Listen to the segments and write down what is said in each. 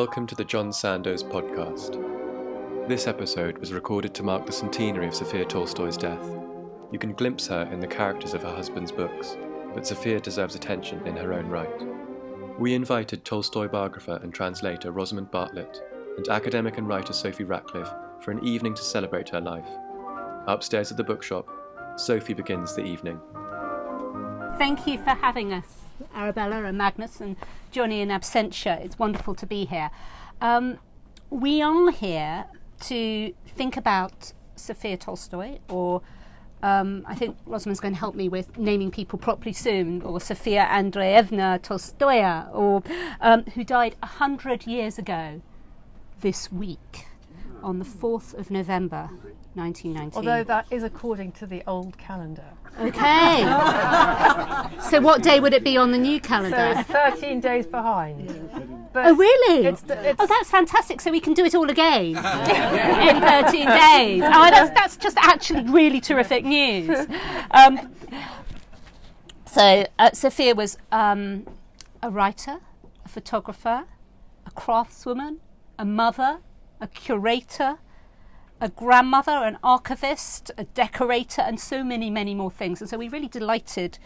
Welcome to the John Sandoe's podcast. This episode was recorded to mark the centenary of Sophia Tolstoy's death. You can glimpse her in the characters of her husband's books, but Sophia deserves attention in her own right. We invited Tolstoy biographer and translator Rosamund Bartlett and academic and writer Sophie Ratcliffe for an evening to celebrate her life. Upstairs at the bookshop, Sophie begins the evening. Thank you for having us, Arabella and Magnus and Johnny in absentia. It's wonderful to be here. Um, we are here to think about Sophia Tolstoy, or um, I think Rosamund's going to help me with naming people properly soon, or Sophia Andreevna Tolstoya, or um, who died a hundred years ago this week on the 4th of November 1919. Although that is according to the old calendar. Okay. so what day would it be on the new So calendar? it's 13 days behind. But Oh, really? It's it's- oh, that's fantastic. So we can do it all again in 13 days. Oh, that's, that's just actually really terrific news. Um, so, uh, Sophia was um, a writer, a photographer, a craftswoman, a mother, a curator, a grandmother, an archivist, a decorator, and so many, many more things. And so we're really delighted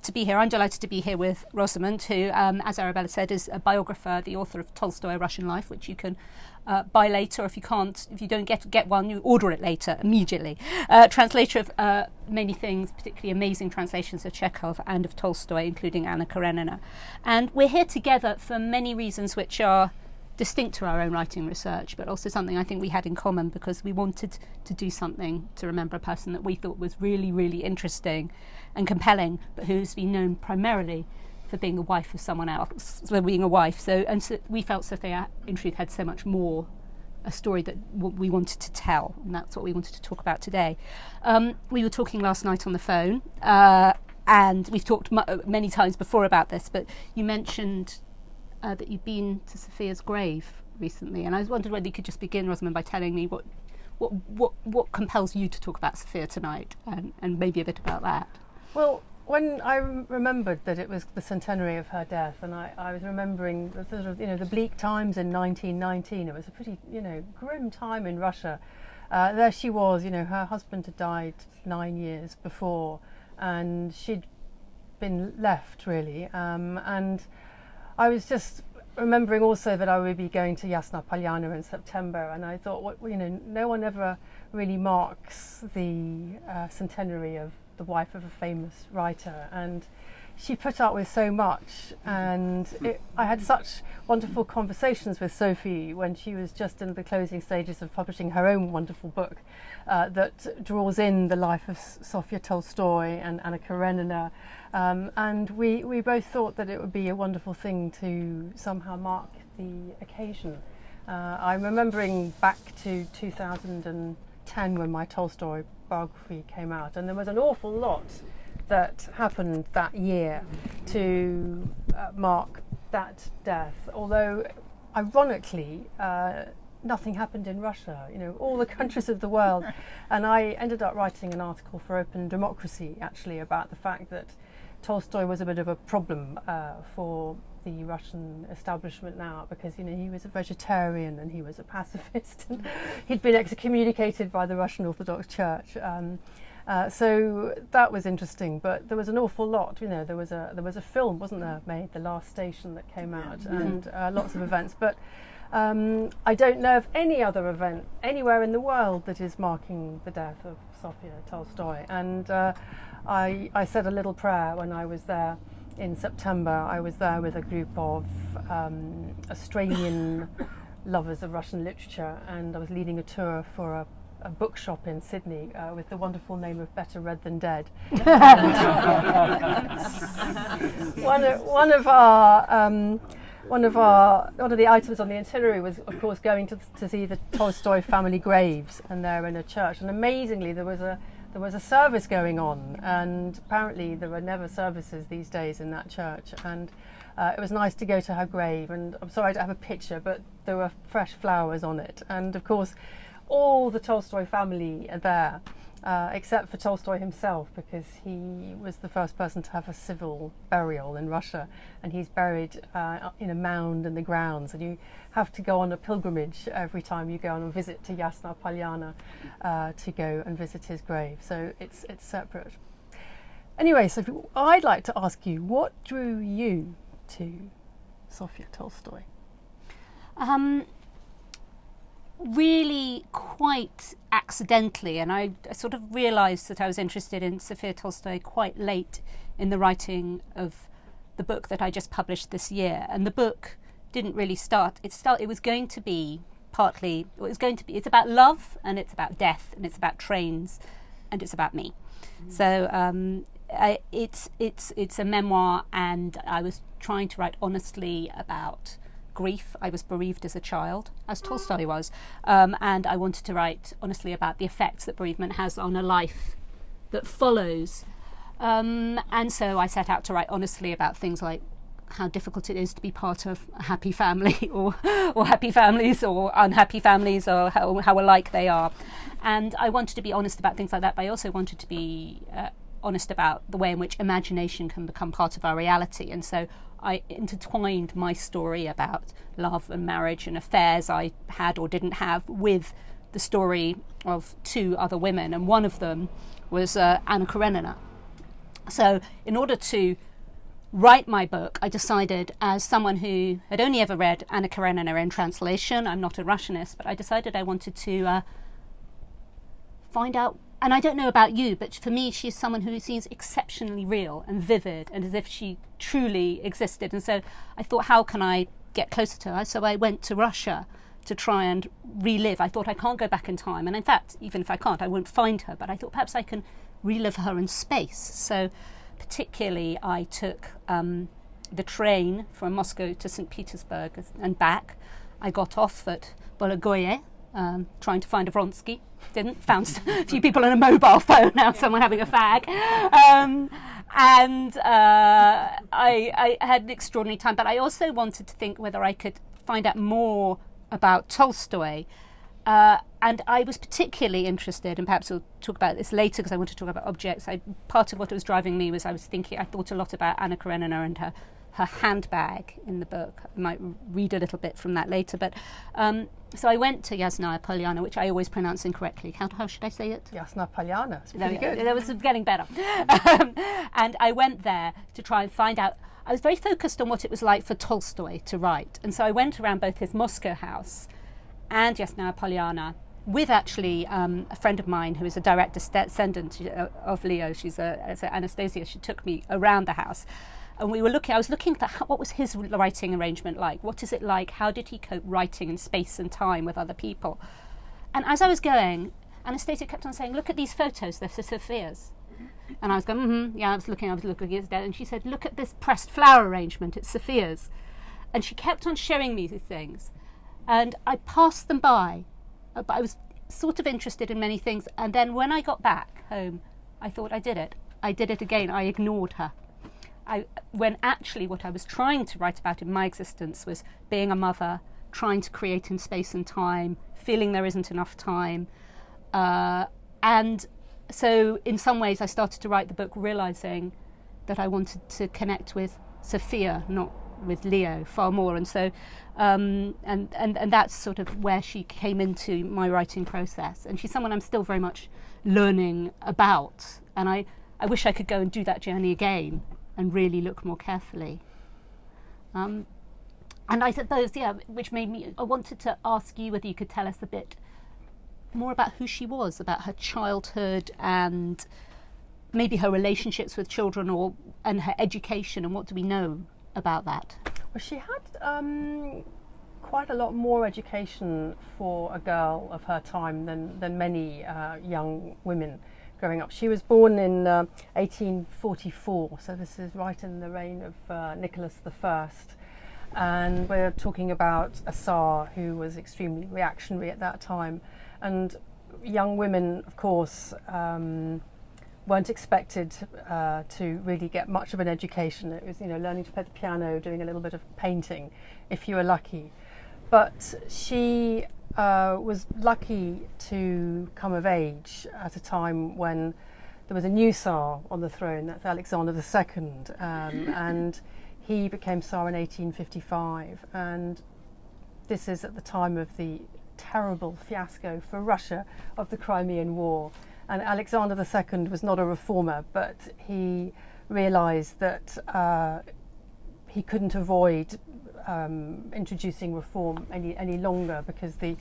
to be here. I'm delighted to be here with Rosamund, who, um, as Arabella said, is a biographer, the author of Tolstoy, A Russian Life, which you can uh, buy later. If you can't, if you don't get get one, you order it later immediately. Uh, translator of uh, many things, particularly amazing translations of Chekhov and of Tolstoy, including Anna Karenina. And we're here together for many reasons, which are distinct to our own writing research, but also something I think we had in common because we wanted to do something to remember a person that we thought was really, really interesting and compelling, but who's been known primarily for being the wife of someone else, for being a wife. So, and so we felt Sophia, in truth, had so much more a story that w- we wanted to tell, and that's what we wanted to talk about today. Um, we were talking last night on the phone, uh, and we've talked mu- many times before about this, but you mentioned uh, that you've been to Sophia's grave recently, and I was wondering whether you could just begin, Rosamund, by telling me what what what, what compels you to talk about Sophia tonight, and, and maybe a bit about that. Well, when I remembered that it was the centenary of her death, and I, I was remembering the sort of you know the bleak times in 1919. It was a pretty you know grim time in Russia. Uh, there she was, you know, her husband had died nine years before, and she'd been left really. Um, and I was just remembering also that I would be going to Yasna Palyana in September, and I thought, what, you know, no one ever really marks the uh, centenary of the wife of a famous writer, and she put up with so much, and it, I had such wonderful conversations with Sophie when she was just in the closing stages of publishing her own wonderful book uh, that draws in the life of Sofia Tolstoy and Anna Karenina. Um, and we, we both thought that it would be a wonderful thing to somehow mark the occasion. Uh, I'm remembering back to 2010 when my Tolstoy biography came out, and there was an awful lot that happened that year to uh, mark that death. Although, ironically, uh, nothing happened in Russia. You know, all the countries of the world, and I ended up writing an article for Open Democracy actually about the fact that Tolstoy was a bit of a problem uh, for the Russian establishment now because you know he was a vegetarian and he was a pacifist and he'd been excommunicated by the Russian Orthodox Church. Um, uh, so that was interesting, but there was an awful lot. You know, there was a there was a film, wasn't there, made, The Last Station, that came out, and uh, lots of events. But um, I don't know of any other event anywhere in the world that is marking the death of Sofia Tolstoy. And uh, I, I said a little prayer when I was there in September. I was there with a group of um, Australian lovers of Russian literature, and I was leading a tour for a a bookshop in Sydney uh, with the wonderful name of Better Read Than Dead. one, of, one of our um, one of our one of the items on the itinerary was, of course, going to, to see the Tolstoy family graves, and they're in a church. And amazingly, there was a there was a service going on, and apparently there are never services these days in that church. And uh, it was nice to go to her grave. And I'm sorry I don't have a picture, but there were fresh flowers on it. And of course, all the Tolstoy family are there. uh, except for Tolstoy himself, because he was the first person to have a civil burial in Russia, and he's buried uh, in a mound in the grounds, and you have to go on a pilgrimage every time you go on a visit to Yasna Polyana uh, to go and visit his grave. So it's it's separate. Anyway, so I'd like to ask you, what drew you to Sofia Tolstoy? Um, really quite accidentally, and I, I sort of realised that I was interested in Sophia Tolstoy quite late in the writing of the book that I just published this year. And the book didn't really start. It start. It was going to be partly. It was going to be. It's about love, and it's about death, and it's about trains, and it's about me. Mm-hmm. So um, I, it's it's it's a memoir, and I was trying to write honestly about grief. I was bereaved as a child, as Tolstoy was, um, and I wanted to write honestly about the effects that bereavement has on a life that follows. Um, and so I set out to write honestly about things like how difficult it is to be part of a happy family, or or happy families, or unhappy families, or how, how alike they are. And I wanted to be honest about things like that, but I also wanted to be uh, honest about the way in which imagination can become part of our reality. And so I intertwined my story about love and marriage and affairs I had or didn't have with the story of two other women, and one of them was uh, Anna Karenina. So, in order to write my book, I decided, as someone who had only ever read Anna Karenina in translation, I'm not a Russianist, but I decided I wanted to uh, find out and I don't know about you, but for me, she's someone who seems exceptionally real and vivid and as if she truly existed. And so I thought, how can I get closer to her? So I went to Russia to try and relive. I thought I can't go back in time. And in fact, even if I can't, I won't find her. But I thought perhaps I can relive her in space. So particularly, I took um, the train from Moscow to St. Petersburg and back. I got off at Bologoye, um, trying to find a Vronsky. Didn't. Found a few people on a mobile phone now, someone having a fag. Um, and uh, I, I, had an extraordinary time, but I also wanted to think whether I could find out more about Tolstoy. Uh, and I was particularly interested, and perhaps we'll talk about this later because I want to talk about objects. I, part of what was driving me was I was thinking, I thought a lot about Anna Karenina and her, her handbag in the book. I might read a little bit from that later. But um, so I went to Yasnaya Polyana, which I always pronounce incorrectly. How, how should I say it? Yasna Polyana. It's pretty good. That was getting better. um, and I went there to try and find out. I was very focused on what it was like for Tolstoy to write. And so I went around both his Moscow house and Yasnaya Polyana with actually um, a friend of mine who is a direct descendant of Leo. She's a, a Anastasia. She took me around the house and we were looking. I was looking at what was his writing arrangement like. What is it like? How did he cope writing in space and time with other people? And as I was going, Anastasia kept on saying, "Look at these photos. They're for Sophia's." And I was going, mm-hmm, "Yeah." I was looking. I was looking at that, and she said, "Look at this pressed flower arrangement. It's Sophia's." And she kept on showing me these things, and I passed them by, uh, but I was sort of interested in many things. And then when I got back home, I thought I did it. I did it again. I ignored her. I, when actually what I was trying to write about in my existence was being a mother, trying to create in space and time, feeling there isn't enough time. Uh, and so, in some ways, I started to write the book realizing that I wanted to connect with Sophia, not with Leo, far more. And so, um, and, and, and that's sort of where she came into my writing process. And she's someone I'm still very much learning about. And I, I wish I could go and do that journey again and really look more carefully. Um, and I suppose, yeah, which made me, I wanted to ask you whether you could tell us a bit more about who she was, about her childhood and maybe her relationships with children or and her education and what do we know about that? Well, she had um, quite a lot more education for a girl of her time than, than many uh, young women growing up. She was born in uh, 1844, so this is right in the reign of uh, Nicholas I. And we're talking about a Tsar who was extremely reactionary at that time. And young women, of course, um, weren't expected uh, to really get much of an education. It was, you know, learning to play the piano, doing a little bit of painting, if you were lucky. But she uh, was lucky to come of age at a time when there was a new Tsar on the throne, that's Alexander II, um, and he became Tsar in 1855. And this is at the time of the terrible fiasco for Russia of the Crimean War. And Alexander II was not a reformer, but he realised that uh, he couldn't avoid um, introducing reform any, any longer because the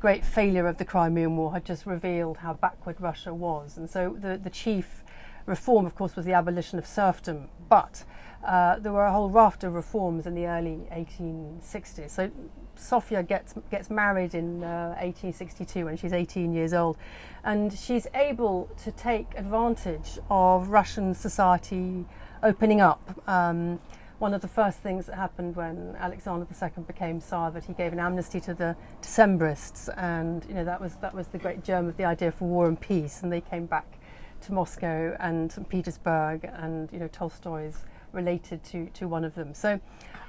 great failure of the Crimean War had just revealed how backward Russia was. And so the, the chief reform, of course, was the abolition of serfdom. But uh, there were a whole raft of reforms in the early 1860s. So Sofia gets gets married in uh, 1862 when she's 18 years old, and she's able to take advantage of Russian society opening up. Um, one of the first things that happened when Alexander II became Tsar that he gave an amnesty to the Decembrists, and you know that was that was the great germ of the idea for war and peace, and they came back to Moscow and St. Petersburg, and you know Tolstoy's related to to one of them. So,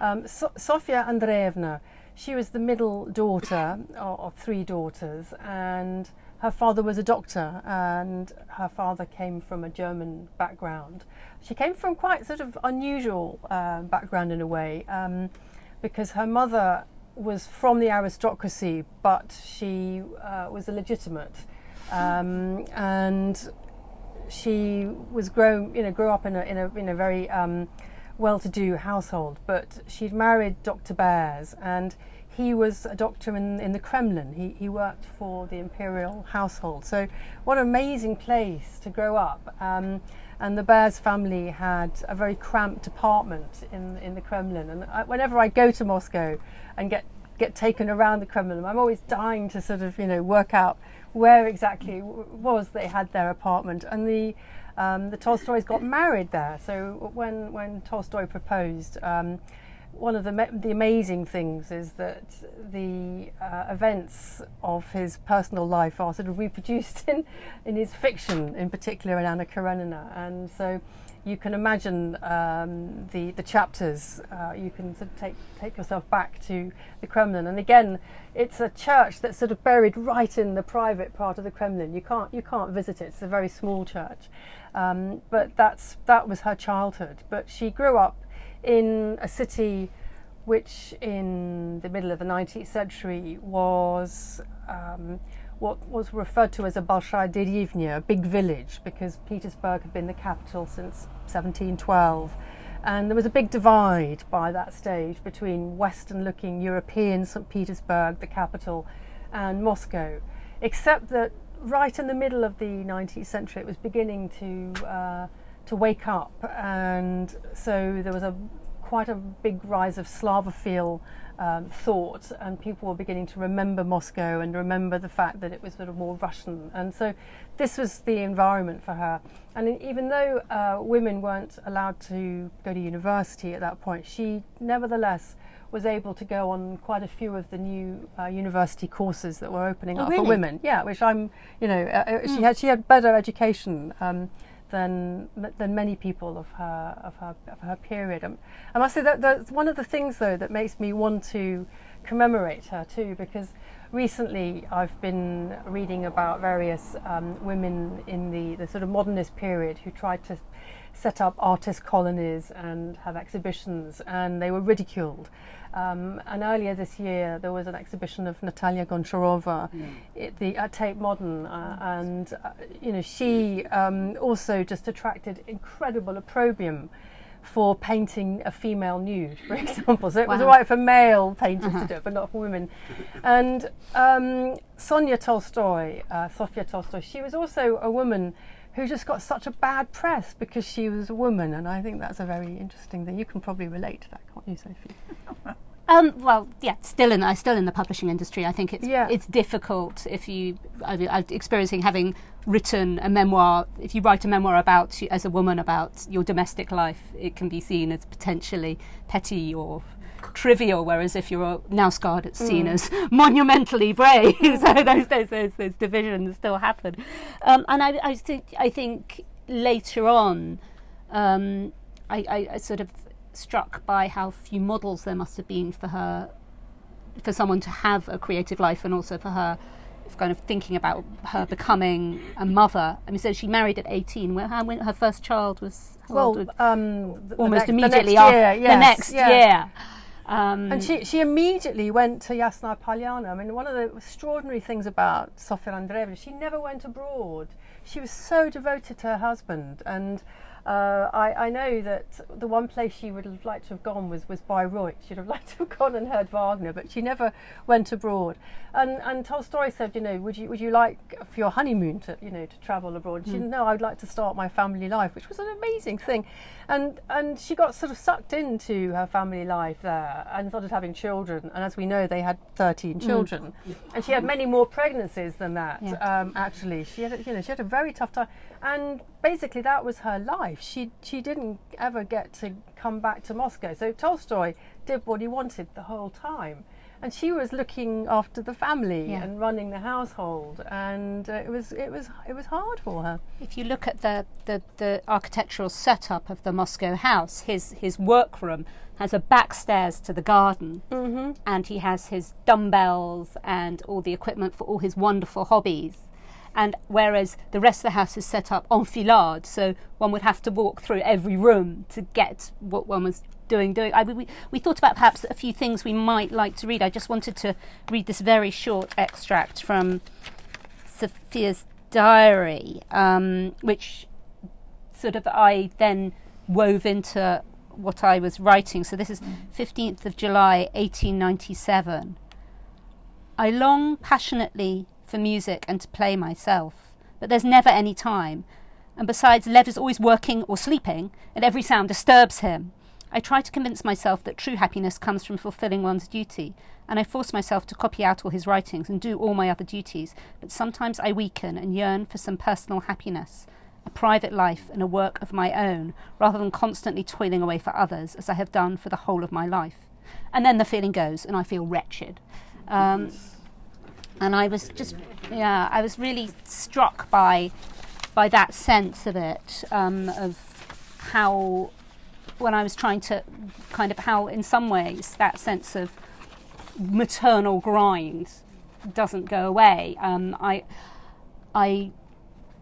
um, so Sofia Andreevna, she was the middle daughter of, of three daughters, and her father was a doctor, and her father came from a German background. She came from quite sort of unusual uh, background in a way, um, because her mother was from the aristocracy, but she uh, was illegitimate, um, and she was grown, you know, grew up in a in a in a very um, well-to-do household. But she'd married Dr. Behrs, and he was a doctor in, in the Kremlin. He, he worked for the imperial household. So, what an amazing place to grow up. Um, and the Behrs family had a very cramped apartment in, in the Kremlin. And I, whenever I go to Moscow and get, get taken around the Kremlin, I'm always dying to sort of, you know, work out where exactly was they had their apartment. And the, um, the Tolstoys got married there. So when, when Tolstoy proposed, um, one of the, the amazing things is that the uh, events of his personal life are sort of reproduced in, in his fiction, in particular in Anna Karenina. And so you can imagine um, the, the chapters, uh, you can sort of take, take yourself back to the Kremlin. And again, it's a church that's sort of buried right in the private part of the Kremlin. You can't, you can't visit it, it's a very small church. Um, but that's, that was her childhood. But she grew up in a city which in the middle of the 19th century was um, what was referred to as a Bolshaya derevnya, a big village, because Petersburg had been the capital since 1712. And there was a big divide by that stage between Western looking European St. Petersburg, the capital, and Moscow. Except that right in the middle of the 19th century, it was beginning to, uh, to wake up. And so there was a quite a big rise of Slavophile um, thought, and people were beginning to remember Moscow and remember the fact that it was sort of more Russian. And so this was the environment for her. And even though uh, women weren't allowed to go to university at that point, she nevertheless was able to go on quite a few of the new uh, university courses that were opening Oh, up really? for women. Yeah, which I'm, you know, uh, Hmm. she had she had better education. Um, than than many people of her of her of her period. And I must say that that's one of the things though that makes me want to commemorate her too, because recently I've been reading about various um, women in the, the sort of modernist period who tried to set up artist colonies and have exhibitions, and they were ridiculed. Um, and earlier this year, there was an exhibition of Natalia Goncharova at the at Tate Modern, uh, and uh, you know she um, also just attracted incredible opprobrium for painting a female nude, for example. So it was all right for male painters to do it, but not for women. And um, Sonia Tolstoy, uh, Sofia Tolstoy, she was also a woman who just got such a bad press because she was a woman, and I think that's a very interesting thing. You can probably relate to that, can't you, Sophie? Um, well, yeah, still in I still in the publishing industry. I think it's Yeah. it's difficult if you I mean, I'm experiencing having written a memoir. If you write a memoir about as a woman about your domestic life, it can be seen as potentially petty or trivial. Whereas if you're now scarred, it's seen as monumentally brave. so those, those those those divisions still happen. Um, and I I think I think later on, um, I, I, I sort of struck by how few models there must have been for her for someone to have a creative life and also for her kind of thinking about her becoming a mother. I mean, so she married at 18. When, when her first child was well, um, almost the immediately next after year, yes, the next yeah. year. Um, And she, she immediately went to Yasna Polyana. I mean, one of the extraordinary things about Sofia Andreevna, she never went abroad. She was so devoted to her husband. And uh, I, I know that the one place she would have liked to have gone was, was Bayreuth. She'd have liked to have gone and heard Wagner, but she never went abroad. And, and Tolstoy said, you know, would you, would you like for your honeymoon to, you know, to travel abroad? And she said, no, I'd like to start my family life, which was an amazing thing. And, and she got sort of sucked into her family life there and started having children. And as we know, they had 13 children. And she had many more pregnancies than that, Yeah. um, actually. She had, you know, she had a very tough time. And basically, that was her life. She, she didn't ever get to come back to Moscow. So Tolstoy did what he wanted the whole time. And she was looking after the family Yeah. and running the household, and uh, it was it was it was hard for her. if you look at the, the, the architectural setup of the Moscow house, his, his workroom has a back stairs to the garden, mm-hmm. and he has his dumbbells and all the equipment for all his wonderful hobbies. And whereas the rest of the house is set up enfilade, so one would have to walk through every room to get what one was doing. Doing. I, we, we thought about perhaps a few things we might like to read. I just wanted to read this very short extract from Sophia's diary, um, which sort of I then wove into what I was writing. So this is 15th of July, 1897. I long passionately for music and to play myself, but there's never any time. And besides, Lev is always working or sleeping, and every sound disturbs him. I try to convince myself that true happiness comes from fulfilling one's duty, and I force myself to copy out all his writings and do all my other duties, but sometimes I weaken and yearn for some personal happiness, a private life and a work of my own, rather than constantly toiling away for others, as I have done for the whole of my life. And then the feeling goes, and I feel wretched. Um, and I was just, yeah, I was really struck by by that sense of it, um, of how when I was trying to kind of how, in some ways, that sense of maternal grind doesn't go away. Um, I I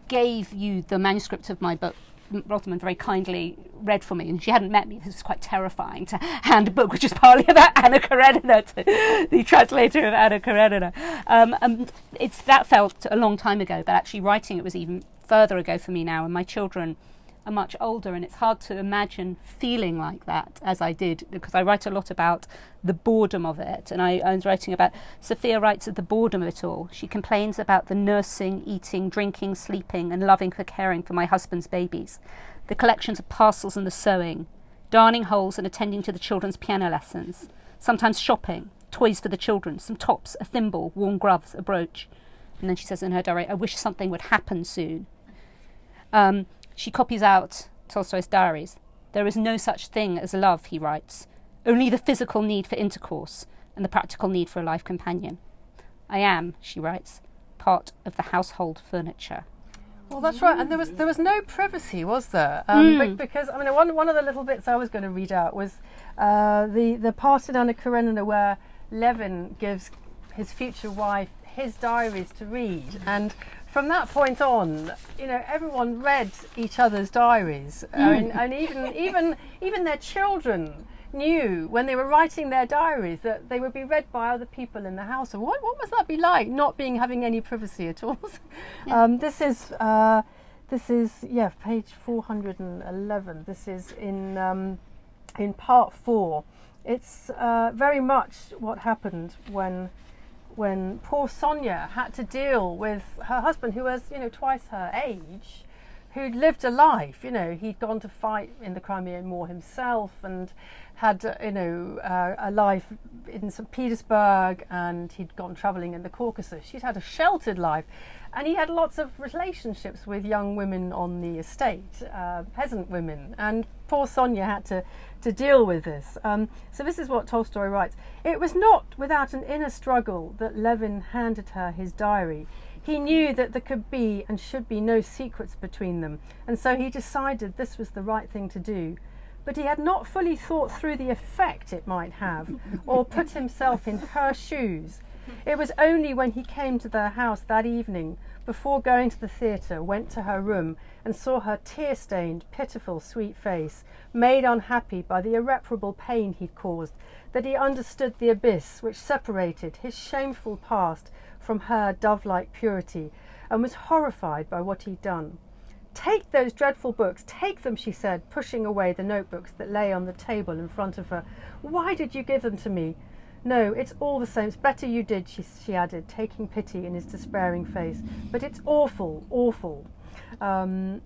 gave you the manuscript of my book. Rosamund very kindly read for me, and she hadn't met me. This was quite terrifying to hand a book which is partly about Anna Karenina to the translator of Anna Karenina. Um, um, it's that felt a long time ago, but actually writing it was even further ago for me now, and my children are much older, and it's hard to imagine feeling like that as I did because I write a lot about the boredom of it. And I, I was writing about Sophia writes of the boredom of it all. She complains about the nursing, eating, drinking, sleeping, and loving for caring for my husband's babies, the collections of parcels and the sewing, darning holes and attending to the children's piano lessons, sometimes shopping, toys for the children, some tops, a thimble, warm gloves, a brooch. And then she says in her diary, I wish something would happen soon. Um, she copies out Tolstoy's diaries. There is no such thing as love, he writes, only the physical need for intercourse and the practical need for a life companion. I am, she writes, part of the household furniture. Well, that's right. And there was there was no privacy, was there? Um, be- because I mean, one one of the little bits I was going to read out was uh, the the part in Anna Karenina where Levin gives his future wife his diaries to read, and from that point on, you know, everyone read each other's diaries, I mean, and even even even their children knew when they were writing their diaries that they would be read by other people in the house. And what, what must that be like, not being having any privacy at all? um, this is uh, this is yeah, page four hundred and eleven. This is in um, in part four. It's uh, very much what happened when when poor Sonia had to deal with her husband, who was you know twice her age who'd lived a life. You know, he'd gone to fight in the Crimean War himself and had, uh, you know, uh, a life in St. Petersburg and he'd gone travelling in the Caucasus. She'd had a sheltered life. And he had lots of relationships with young women on the estate, uh, peasant women. And poor Sonia had to, to deal with this. Um, so, this is what Tolstoy writes It was not without an inner struggle that Levin handed her his diary. He knew that there could be and should be no secrets between them, and so he decided this was the right thing to do. but he had not fully thought through the effect it might have, or put himself in her shoes. It was only when he came to their house that evening, before going to the theatre, went to her room, and saw her tear stained, pitiful, sweet face, made unhappy by the irreparable pain he'd caused, that he understood the abyss which separated his shameful past from her dove like purity, and was horrified by what he'd done. Take those dreadful books, take them, she said, pushing away the notebooks that lay on the table in front of her. Why did you give them to me? No, it's all the same. It's better you did, she, she added, taking pity in his despairing face. But it's awful, awful. Um,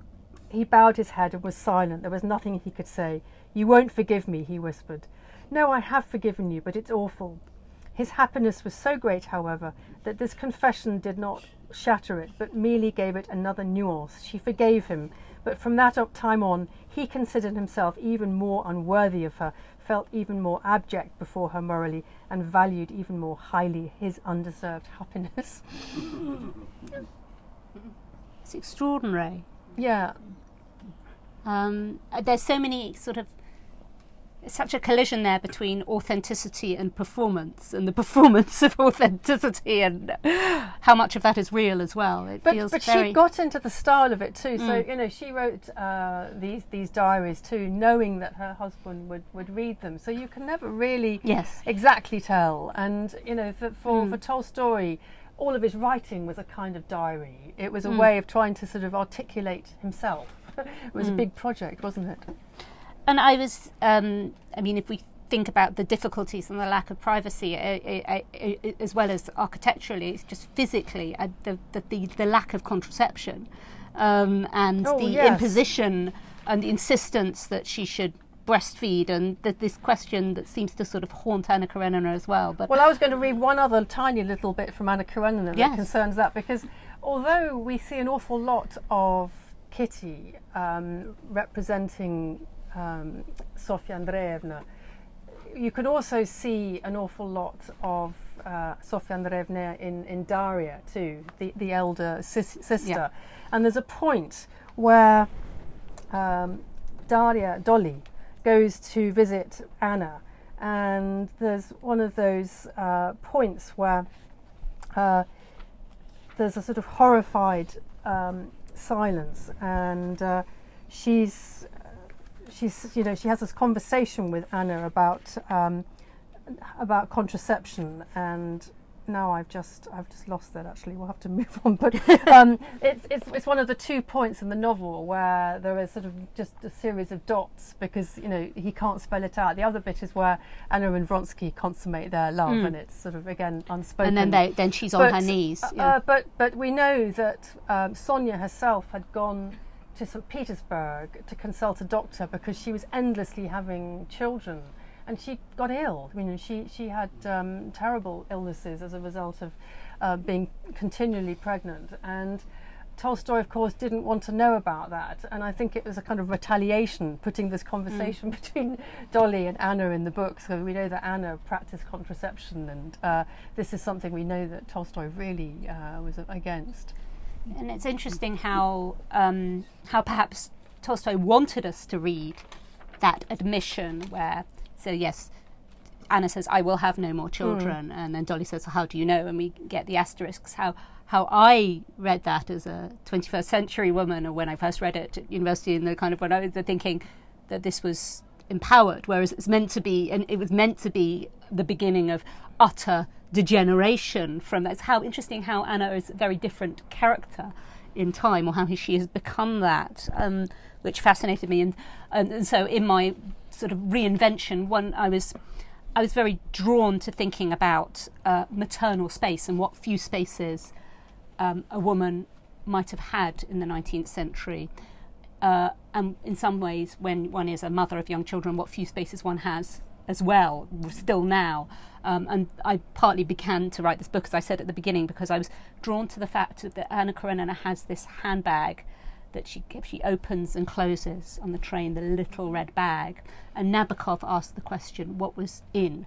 he bowed his head and was silent. There was nothing he could say. You won't forgive me, he whispered. No, I have forgiven you, but it's awful. His happiness was so great, however, that this confession did not shatter it, but merely gave it another nuance. She forgave him, but from that time on, he considered himself even more unworthy of her, felt even more abject before her morally, and valued even more highly his undeserved happiness. it's extraordinary. Yeah. Um, there's so many sort of such a collision there between authenticity and performance, and the performance of authenticity, and how much of that is real as well. It but, feels but she got into the style of it too. Mm. So you know, she wrote uh, these these diaries too, knowing that her husband would, would read them. So you can never really yes. exactly tell. And you know, for for, Mm. for Tolstoy. All of his writing was a kind of diary. It was a Mm. way of trying to sort of articulate himself. it was a Mm. big project, wasn't it? And I was, um, I mean, if we think about the difficulties and the lack of privacy, uh, uh, uh, as well as architecturally, it's just physically, uh, the, the, the, the lack of contraception um, and Oh, the yes. imposition and the insistence that she should breastfeed and th- this question that seems to sort of haunt Anna Karenina as well. But Well, I was going to read one other tiny little bit from Anna Karenina that Yes. concerns that because although we see an awful lot of Kitty um, representing um, Sofia Andreevna, you can also see an awful lot of uh, Sofia Andreevna in, in Daria too, the, the elder sis- sister. Yeah. And there's a point where um, Daria, Dolly, goes to visit Anna, and there's one of those uh, points where uh, there's a sort of horrified um, silence, and uh, she's she's you know she has this conversation with Anna about um, about contraception and now I've just I've just lost that actually we'll have to move on but um, it's, it's it's one of the two points in the novel where there is sort of just a series of dots because you know he can't spell it out the other bit is where Anna and Vronsky consummate their love Mm. and it's sort of again unspoken and then they, then she's on her knees. uh, yeah. uh, but but we know that um, Sonia herself had gone to St Petersburg to consult a doctor because she was endlessly having children, and she got ill. I mean, she she had um, terrible illnesses as a result of uh, being continually pregnant and. Tolstoy, of course, didn't want to know about that, and I think it was a kind of retaliation, putting this conversation between Dolly and Anna in the book. So we know that Anna practiced contraception, and uh, this is something we know that Tolstoy really uh, was against. And it's interesting how um, how perhaps Tolstoy wanted us to read that admission where so yes, Anna says I will have no more children, and then Dolly says how do you know? And we get the asterisks. How how I read that as a 21st century woman, or when I first read it at university, and the kind of when I was thinking that this was empowered, whereas it's meant to be, and it was meant to be the beginning of utter degeneration from that. It's how interesting how Anna is a very different character in time, or how she has become that, um, which fascinated me. And, and and so in my sort of reinvention, one I was I was very drawn to thinking about uh, maternal space and what few spaces um, a woman might have had in the 19th century. Uh, and in some ways, when one is a mother of young children, what few spaces one has as well, still now. Um, and I partly began to write this book, as I said at the beginning, because I was drawn to the fact that Anna Karenina has this handbag that she she opens and closes on the train, the little red bag. And Nabokov asked the question, what was in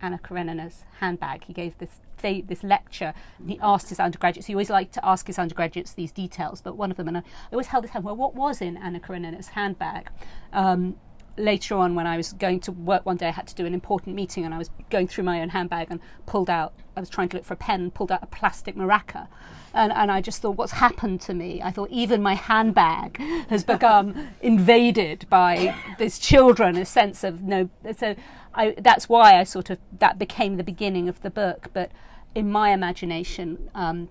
Anna Karenina's handbag? He gave this this lecture, and he asked his undergraduates. He always liked to ask his undergraduates these details, but one of them, and I always held his hand. Well, what was in Anna Karenina's handbag? Um, later on, when I was going to work one day, I had to do an important meeting, and I was going through my own handbag and pulled out. I was trying to look for a pen, pulled out a plastic maraca, and, and I just thought, what's happened to me? I thought even my handbag has become invaded by these children. A sense of no. So I, that's why I sort of that became the beginning of the book. But in my imagination. Um,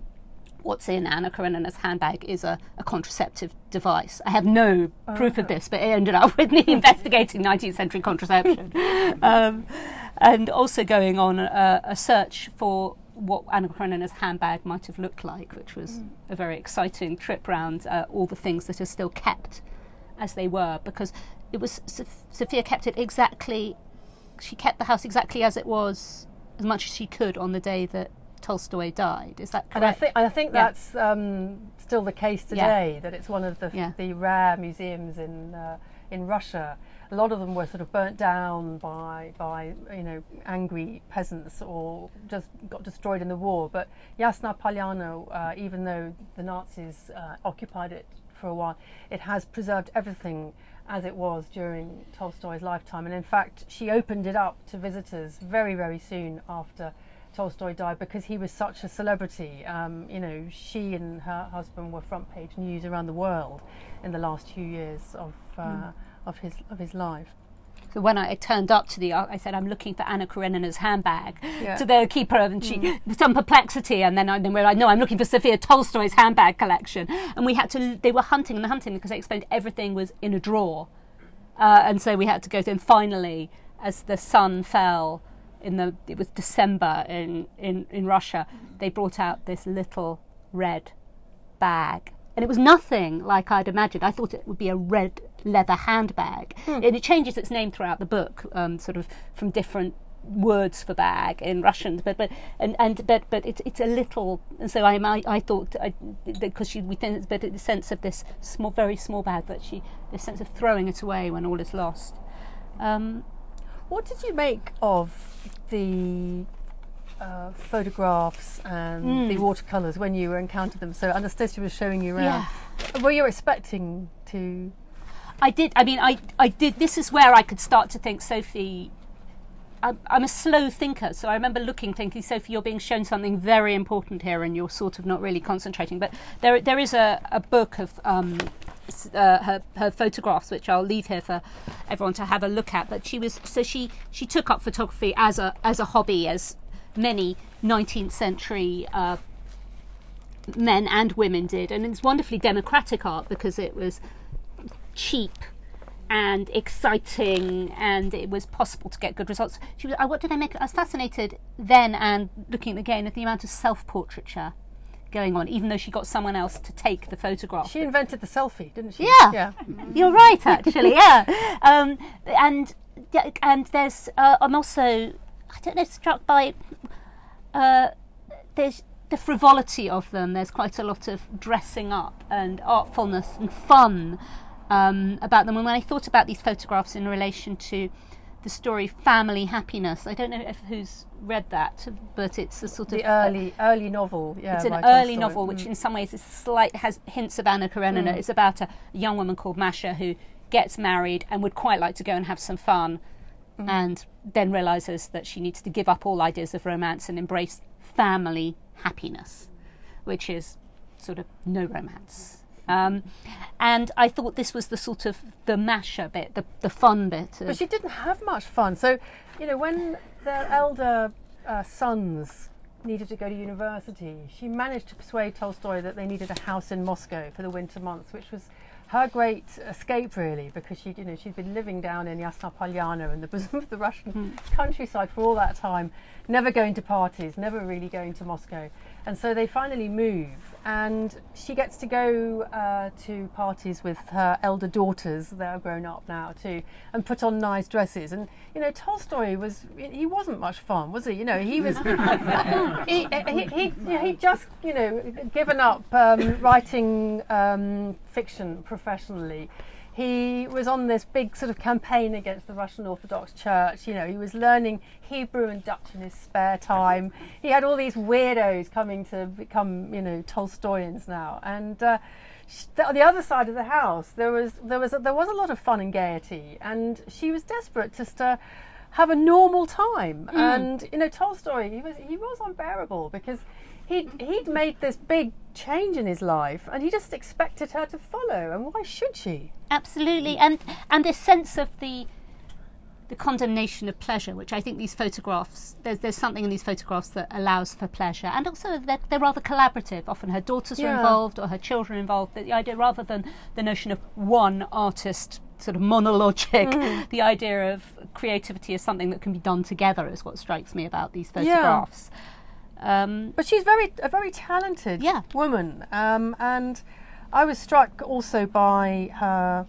what's in Anna Karenina's handbag is a, a, contraceptive device. I have no proof of this, but it ended up with me investigating 19th century contraception. um, and also going on a, a, search for what Anna Karenina's handbag might have looked like, which was mm. a very exciting trip around uh, all the things that are still kept as they were, because it was Sophia kept it exactly. She kept the house exactly as it was, as much as she could on the day that Tolstoy died. Is that correct? And I think I think yeah. that's um, still the case today. Yeah. That it's one of the yeah. the rare museums in uh, in Russia. A lot of them were sort of burnt down by by you know angry peasants or just got destroyed in the war. But Yasna Polyana, uh, even though the Nazis uh, occupied it for a while, it has preserved everything as it was during Tolstoy's lifetime. And in fact, she opened it up to visitors very very soon after Tolstoy died because he was such a celebrity. Um, you know, she and her husband were front page news around the world in the last few years of uh, mm. of his of his life. So when I turned up to the, I said, I'm looking for Anna Karenina's handbag yeah. to the keeper, and she mm. some perplexity, and then I then realised, no, I'm looking for Sophia Tolstoy's handbag collection, and we had to. They were hunting and hunting because they explained everything was in a drawer, uh, and so we had to go to. And finally, as the sun fell in the it was December in, in, in Russia, they brought out this little red bag. And it was nothing like I'd imagined. I thought it would be a red leather handbag. Hmm. And it changes its name throughout the book, um, sort of from different words for bag in Russian, but but and and but but it's it's a little. And so I I, I thought because she we think but the sense of this small, very small bag, that she the sense of throwing it away when all is lost. Um, what did you make of the uh, photographs and mm. the watercolours when you encountered them? So Anastasia was showing you around. Yeah. Were you expecting to? I did. I mean, I I did. This is where I could start to think, Sophie. I'm, a slow thinker, so I remember looking, thinking, Sophie, you're being shown something very important here, and you're sort of not really concentrating. But there, there is a, a book of um, uh, her her photographs, which I'll leave here for everyone to have a look at. But she was so she she took up photography as a as a hobby, as many 19th century uh, men and women did, and it's wonderfully democratic art because it was cheap and exciting and it was possible to get good results. She was, what did I make? I was fascinated then and looking again at the amount of self portraiture going on, even though she got someone else to take the photograph. She invented the selfie, didn't she? Yeah, yeah. you're right, actually. yeah, um, and and there's uh, I'm also I don't know struck by uh, there's the frivolity of them. There's quite a lot of dressing up and artfulness and fun um, about them. And when I thought about these photographs in relation to the story Family Happiness. I don't know if who's read that, but it's a sort the of early uh, early novel. Yeah, it's an early novel, which mm. in some ways is slight has hints of Anna Karenina. Mm. It's about a young woman called Masha who gets married and would quite like to go and have some fun, mm. and then realizes that she needs to give up all ideas of romance and embrace family happiness, which is sort of no romance. Um, and I thought this was the sort of the Masha bit, the, the fun bit. But she didn't have much fun. So, you know, when their elder uh, sons needed to go to university, she managed to persuade Tolstoy that they needed a house in Moscow for the winter months, which was her great escape, really, because she, you know, she'd been living down in Yasna Polyana in the bosom of the Russian mm. countryside for all that time, never going to parties, never really going to Moscow. And so they finally move, and she gets to go uh, to parties with her elder daughters. They're grown up now too, and put on nice dresses. And you know, Tolstoy was he wasn't much fun, was he? You know, he was he, he, he, he, just you know given up um, writing um, fiction professionally he was on this big sort of campaign against the Russian Orthodox Church. You know, he was learning Hebrew and Dutch in his spare time. He had all these weirdos coming to become, you know, Tolstoyans now. And uh, the, on the other side of the house, there was there was a, there was a lot of fun and gaiety, and she was desperate just to have a normal time. And you know, Tolstoy, he was he was unbearable because he he'd made this big change in his life, and he just expected her to follow. And why should she? Absolutely, and and this sense of the the condemnation of pleasure, which I think these photographs there's there's something in these photographs that allows for pleasure, and also they're, they're rather collaborative. Often her daughters are involved or her children involved. The idea rather than the notion of one artist sort of monologic, Mm. the idea of creativity as something that can be done together is what strikes me about these photographs. Um, But she's very a very talented Yeah. woman, um, and I was struck also by her.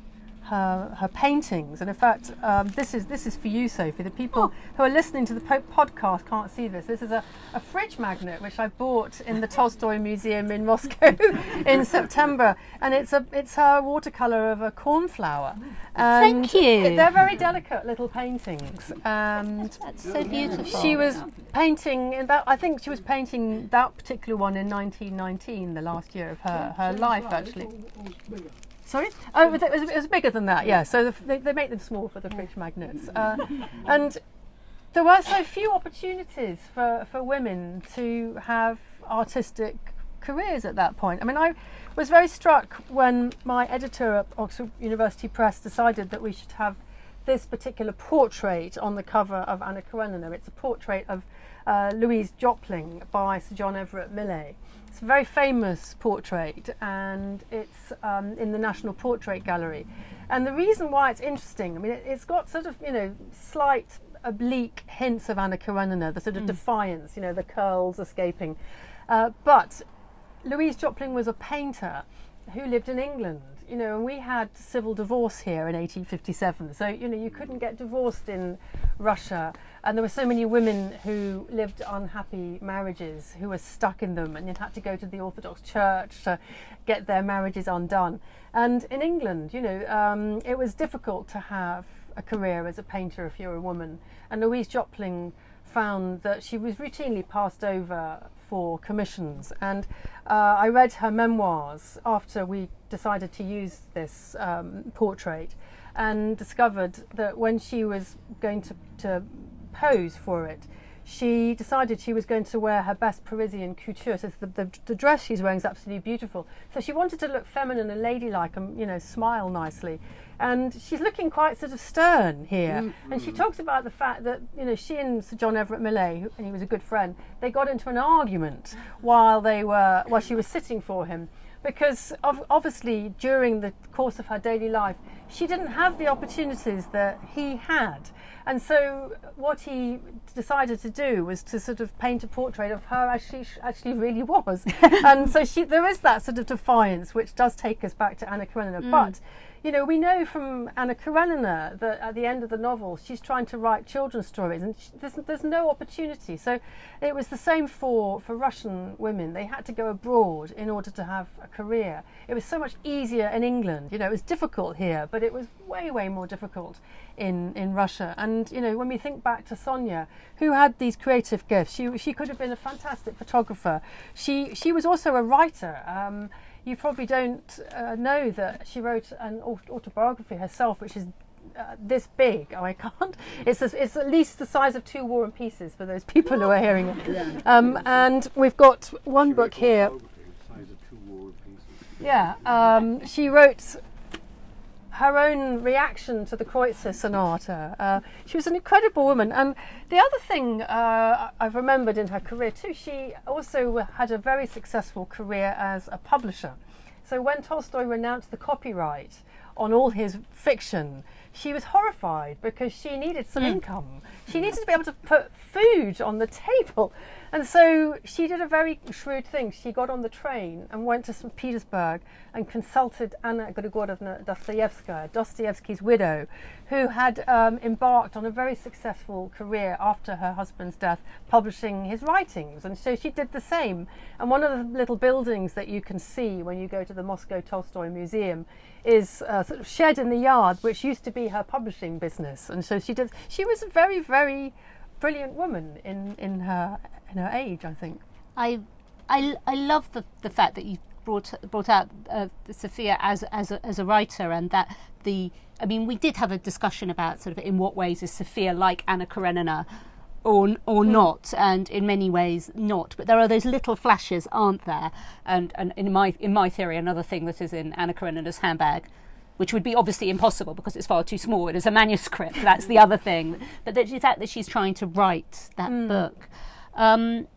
Her, her paintings, and in fact, um, this is this is for you, Sophie. The people who are listening to the po- podcast can't see this. This is a, a fridge magnet which I bought in the Tolstoy Museum in Moscow in September, and it's a it's her watercolor of a cornflower. And Thank you. They're very delicate little paintings, and that's so beautiful. she was painting in that. I think she was painting that particular one in 1919, the last year of her, her life, actually. Sorry, oh, it was, it was bigger than that. Yeah, so the, they, they make them small for the fridge magnets, uh, and there were so few opportunities for, for women to have artistic careers at that point. I mean, I was very struck when my editor at Oxford University Press decided that we should have this particular portrait on the cover of Anna Karenina. It's a portrait of uh, Louise Jopling by Sir John Everett Millais. It's a very famous portrait and it's um, in the National Portrait Gallery. And the reason why it's interesting, I mean, it, it's got sort of, you know, slight oblique hints of Anna Karenina, the sort of defiance, you know, the curls escaping. Uh, but Louise Jopling was a painter who lived in England, you know, and we had civil divorce here in 1857. So, you know, you couldn't get divorced in Russia. And there were so many women who lived unhappy marriages who were stuck in them and had to go to the Orthodox Church to get their marriages undone. And in England, you know, um, it was difficult to have a career as a painter if you're a woman. And Louise Jopling found that she was routinely passed over for commissions. And uh, I read her memoirs after we decided to use this um, portrait and discovered that when she was going to, to pose for it, she decided she was going to wear her best Parisian couture. So the, the, the dress she's wearing is absolutely beautiful. So she wanted to look feminine and ladylike and, you know, smile nicely. And she's looking quite sort of stern here. Mm. And she mm. talks about the fact that, you know, she and Sir John Everett Millais, who, and he was a good friend, they got into an argument while they were, while she was sitting for him. Because of, obviously, during the course of her daily life, she didn't have the opportunities that he had. And so, what he decided to do was to sort of paint a portrait of her as she actually really was. and so, she, there is that sort of defiance, which does take us back to Anna Karenina. Mm. But you know, we know from Anna Karenina that at the end of the novel, she's trying to write children's stories, and sh there's, there's no opportunity. So it was the same for, for Russian women. They had to go abroad in order to have a career. It was so much easier in England. You know, it was difficult here, but it was way, way more difficult in, in Russia. And, you know, when we think back to Sonia, who had these creative gifts, she, she could have been a fantastic photographer. She, she was also a writer. Um, you probably don't uh, know that she wrote an autobiography herself, which is uh, this big. Oh, I can't. It's a, it's at least the size of two War and Pieces for those people who are hearing it. Um, and we've got one book here. Size of two war pieces. Yeah, um, she wrote her own reaction to the Kreutzer Sonata. Uh, she was an incredible woman. And the other thing uh, I've remembered in her career too, she also had a very successful career as a publisher. So when Tolstoy renounced the copyright on all his fiction, she was horrified because she needed some income. She needed to be able to put food on the table. And so she did a very shrewd thing. She got on the train and went to St. Petersburg and consulted Anna Grigoryevna Dostoevskaya, Dostoevsky's widow, who had um, embarked on a very successful career after her husband's death, publishing his writings. And so she did the same. And one of the little buildings that you can see when you go to the Moscow Tolstoy Museum is a sort of shed in the yard, which used to be her publishing business. And so she did. She was a very, very brilliant woman in, in her in her age, I think. I, I, I love the, the fact that you brought brought out uh, Sophia as as a, as a writer, and that the I mean, we did have a discussion about sort of in what ways is Sophia like Anna Karenina. Or, or Hmm. not, and in many ways not. But there are those little flashes, aren't there? And, and in my in my theory, another thing that is in Anna Karenina's handbag which would be obviously impossible because it's far too small. It is a manuscript. That's the other thing. But that the fact that she's trying to write that book, um,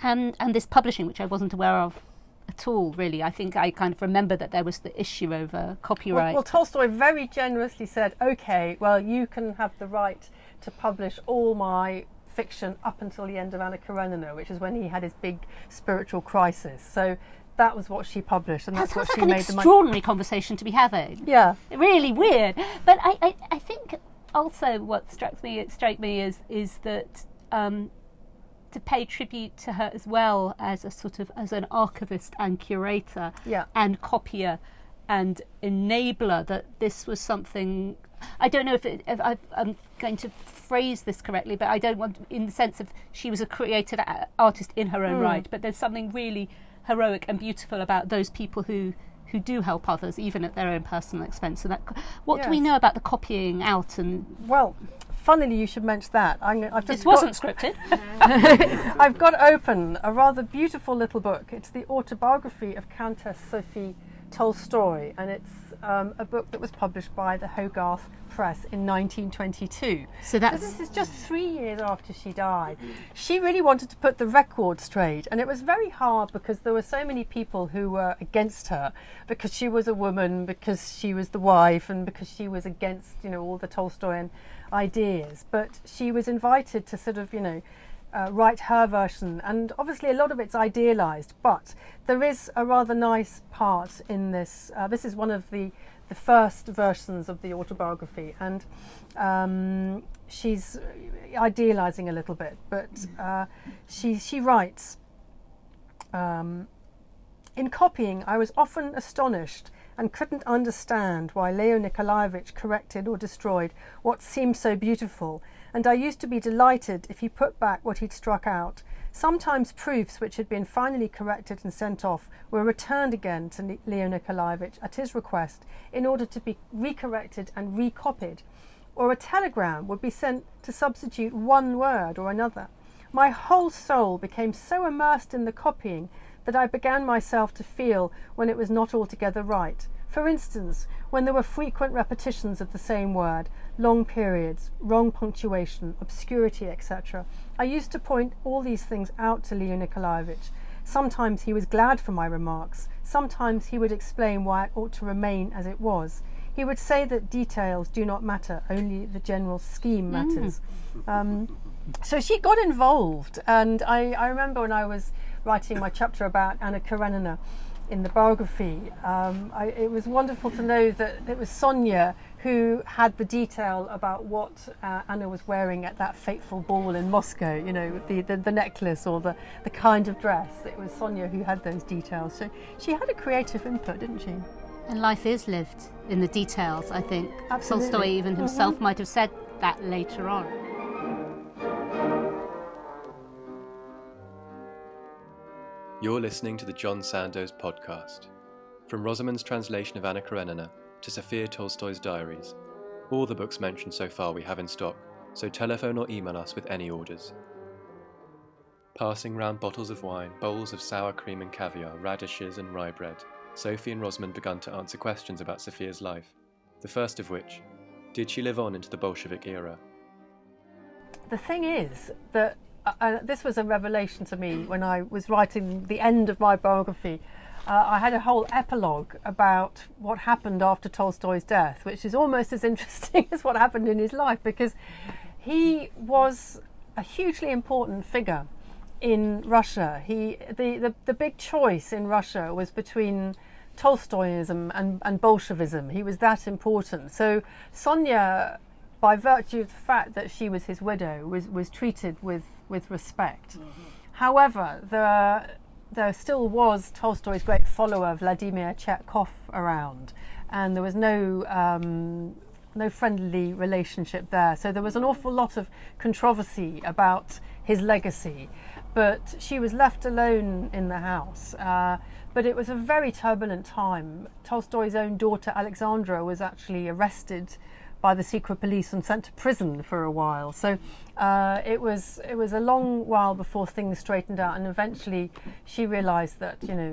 and and this publishing, which I wasn't aware of at all. Really, I think I kind of remember that there was the issue over copyright. well, Tolstoy very generously said, "Okay, well, you can have the right to publish all my fiction up until the end of Anna Karenina, which is when he had his big spiritual crisis." So that was what she published, and that's sounds what like she an made the money. extraordinary conversation to be having. Yeah, really weird. But I, I, I think also what struck me it struck me is is that um, to pay tribute to her as well as a sort of as an archivist and curator Yeah. and copier and enabler that this was something I don't know if, it, if I, I'm going to phrase this correctly, but I don't want, in the sense of she was a creative artist in her own hmm. right. But there's something really heroic and beautiful about those people who who do help others, even at their own personal expense. So that, what do we know about the copying out? And well, funnily you should mention that. I'm, I've just this got- wasn't scripted. I've got open a rather beautiful little book. It's the autobiography of Countess Sophie Tolstoy, and it's um, a book that was published by the Hogarth Press in 1922. So So that's this is just three years after she died. She really wanted to put the record straight, and it was very hard because there were so many people who were against her because she was a woman, because she was the wife, and because she was against, you know, all the Tolstoyan ideas. But she was invited to sort of, you know, uh, write her version, and obviously a lot of it's idealised. But there is a rather nice part in this. Uh, this is one of the the first versions of the autobiography, and um, she's idealising a little bit. But uh, she she writes. Um, in copying, I was often astonished and couldn't understand why Leo Nikolaevich corrected or destroyed what seemed so beautiful, and I used to be delighted if he put back what he'd struck out. Sometimes proofs which had been finally corrected and sent off were returned again to Leo Nikolaevich at his request in order to be recorrected and recopied, or a telegram would be sent to substitute one word or another. My whole soul became so immersed in the copying that I began myself to feel when it was not altogether right. For instance, when there were frequent repetitions of the same word, long periods, wrong punctuation, obscurity, etc., I used to point all these things out to Leo Nikolaevich. Sometimes he was glad for my remarks, sometimes he would explain why it ought to remain as it was. He would say that details do not matter, only the general scheme matters. Um, so she got involved, and I, I remember when I was writing my chapter about Anna Karenina in the biography, um, I, it was wonderful to know that it was Sonia who had the detail about what uh, Anna was wearing at that fateful ball in Moscow, you know, the, the, the necklace or the, the kind of dress. It was Sonia who had those details. So she had a creative input, didn't she? and life is lived in the details. I think Absolutely. Tolstoy even himself might have said that later on. You're listening to the John Sandoe's podcast. From Rosamund's translation of Anna Karenina to Sophia Tolstoy's diaries, all the books mentioned so far we have in stock, so telephone or email us with any orders. Passing round bottles of wine, bowls of sour cream and caviar, radishes and rye bread, Sophie and Rosamond began to answer questions about Sophia's life. The first of which did she live on into the Bolshevik era? the thing is that uh, this was a revelation to me when I was writing the end of my biography. Uh, I had a whole epilogue about what happened after Tolstoy's death, which is almost as interesting as what happened in his life because he was a hugely important figure in Russia. He the, the, the big choice in Russia was between Tolstoyism and, and Bolshevism. He was that important. So Sonia, by virtue of the fact that she was his widow, was, was treated with, with respect. However, there, there still was Tolstoy's great follower, Vladimir Chertkov, around, and there was no um, no friendly relationship there. So there was an awful lot of controversy about his legacy. but she was left alone in the house. Uh, but it was a very turbulent time. Tolstoy's own daughter Alexandra was actually arrested by the secret police and sent to prison for a while. So uh, it was it was a long while before things straightened out, and eventually she realised that you know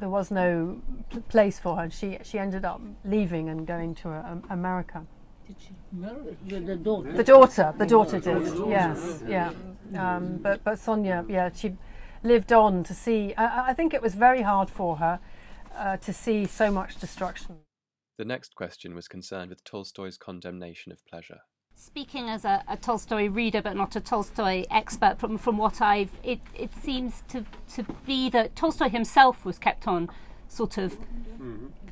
there was no pl- place for her. And she she ended up leaving and going to uh, America. Did she marry the, the daughter? The daughter, the daughter did. Yes, yeah. Um, but but Sonia, yeah, she lived on to see. I, I think it was very hard for her uh, to see so much destruction. The next question was concerned with Tolstoy's condemnation of pleasure. Speaking as a, a Tolstoy reader, but not a Tolstoy expert, from, from what I've, it, it seems to, to be that Tolstoy himself was kept on sort of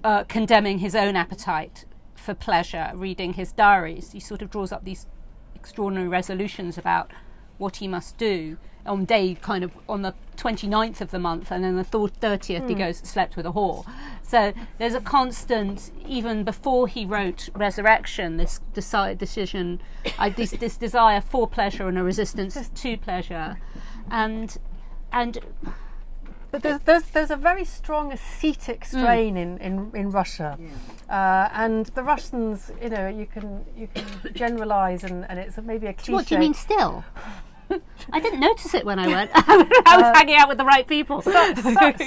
uh, condemning his own appetite for pleasure, reading his diaries. He sort of draws up these extraordinary resolutions about what he must do on day kind of on the 29th of the month and then the 30th he goes slept with a whore. So there's a constant even before he wrote resurrection this decide, decision uh, this, this desire for pleasure and a resistance to pleasure. And and But there's, there's, there's a very strong ascetic strain in, in, in Russia. Uh, and the Russians, you know, you can, you can generalise and, and it's maybe a cliche. what do you mean still I didn't notice it when I went. I was hanging out with the right people. such,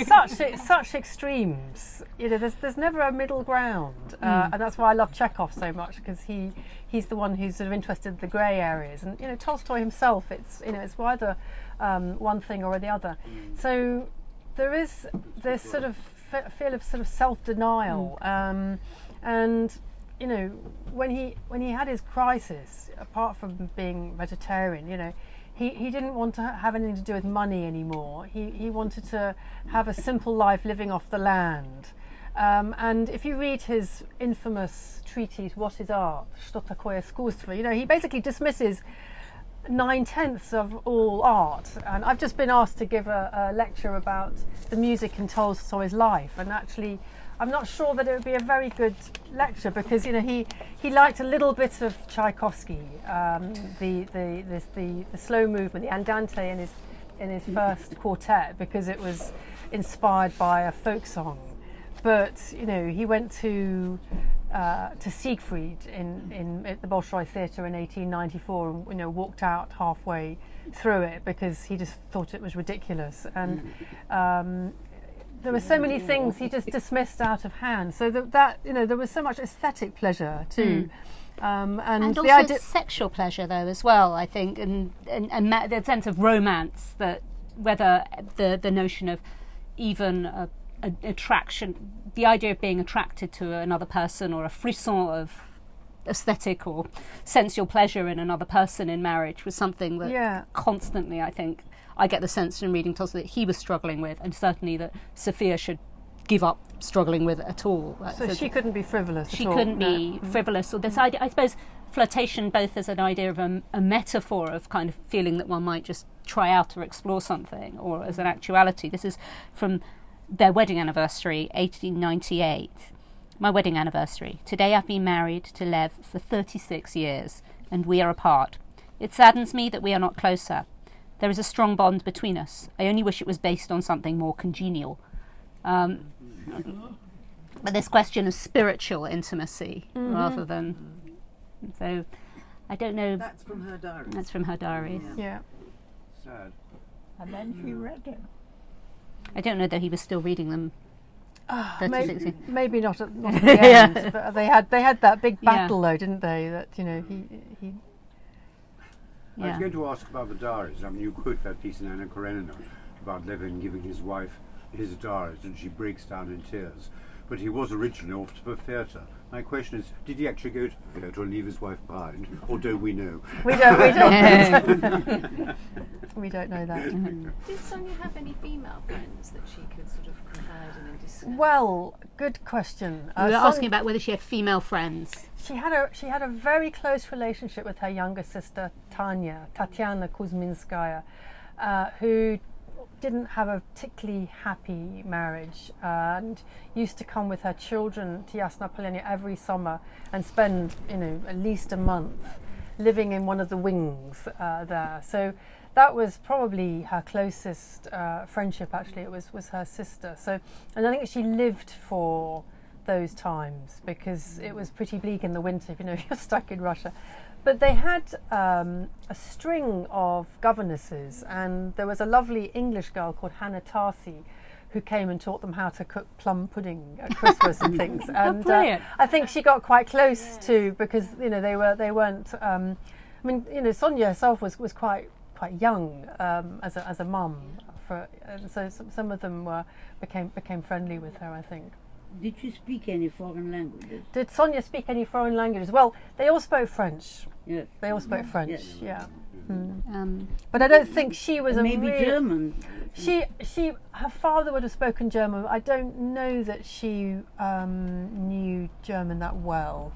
such, such extremes. You know, there's, there's never a middle ground. Uh, And that's why I love Chekhov so much because he, he's the one who's sort of interested in the grey areas. And, you know, Tolstoy himself, it's, you know, it's either um, one thing or the other. So there is this sort of fe- feel of sort of self-denial. Um, and, you know, when he, when he had his crisis, apart from being vegetarian, you know, he, he didn't want to ha- have anything to do with money anymore. He, he wanted to have a simple life living off the land. Um, and if you read his infamous treatise, What is Art? Что такое искусство? You know, he basically dismisses nine tenths of all art. And I've just been asked to give a, a lecture about the music in Tolstoy's life. And actually, I'm not sure that it would be a very good lecture because you know he, he liked a little bit of Tchaikovsky, um, the, the, this, the the slow movement, the andante in his in his first quartet because it was inspired by a folk song. But you know he went to uh, to Siegfried in, in at the Bolshoi Theatre in 1894 and you know walked out halfway through it because he just thought it was ridiculous and. Um, there were so many things he just dismissed out of hand. So that, that you know, there was so much aesthetic pleasure too, um, and, and the also idea. sexual pleasure though as well i think and and, and ma- the sense of romance that whether the the notion of even a, a attraction the idea of being attracted to another person or a frisson of aesthetic or sensual pleasure in another person in marriage was something that Yeah. constantly i think i get the sense in reading tolstoy that he was struggling with and certainly that sophia should give up struggling with it at all. Uh, so she couldn't be frivolous. she at all, couldn't no. be mm. frivolous. Or this idea i suppose flirtation both as an idea of a, a metaphor of kind of feeling that one might just try out or explore something or as an actuality. This is from their wedding anniversary 1898 my wedding anniversary. Today i've been married to lev for 36 years and we are apart. It saddens me that we are not closer there is a strong bond between us i only wish it was based on something more congenial um, but this question of spiritual intimacy mm-hmm. rather than so I don't know That's from her diary. that's from her diaries. Yeah. Sad. And then she mm. read it. I don't know that he was still reading them. Ah, 36 Maybe, maybe not at, not at the end, but they had they had that big Yeah. battle though, didn't they? That you know he he I was going to ask about the diaries. I mean, you quote that piece in Anna Karenina about Levin giving his wife his diaries and she breaks down in tears. But he was originally off to the theatre. My question is, did he actually go to the theatre and leave his wife behind? Or don't we know? we don't we don't we don't know that. Did Sonia have any female friends that she could sort of confide in and discuss? Well, good question. Uh, we were Son- asking about whether she had female friends. She had a she had a very close relationship with her younger sister Tanya, Tatiana Kuzminskaya, uh, who didn't have a particularly happy marriage and used to come with her children to Yasna Polyana every summer and spend you know at least a month living in one of the wings uh, there. So that was probably her closest uh, friendship. Actually, it was was her sister. So, and I think she lived for those times because it was pretty bleak in the winter. You know, if you're stuck in Russia. But they had um, a string of governesses, and there was a lovely English girl called Hannah Tarsi who came and taught them how to cook plum pudding at Christmas and things. And uh, brilliant. I think she got quite close to because you know they were they weren't. Um, I mean, you know, Sonia herself was, was quite quite young um, as a as a mum, for and so some, some of them were became became friendly with her. I think. Did you speak any foreign languages? Did Sonia speak any foreign languages? Well, they all spoke French. Yes. They all spoke French. Yes. Yeah, Um, but I don't think she was a Maybe real- German. She, she, her father would have spoken German. I don't know that she um, knew German that well.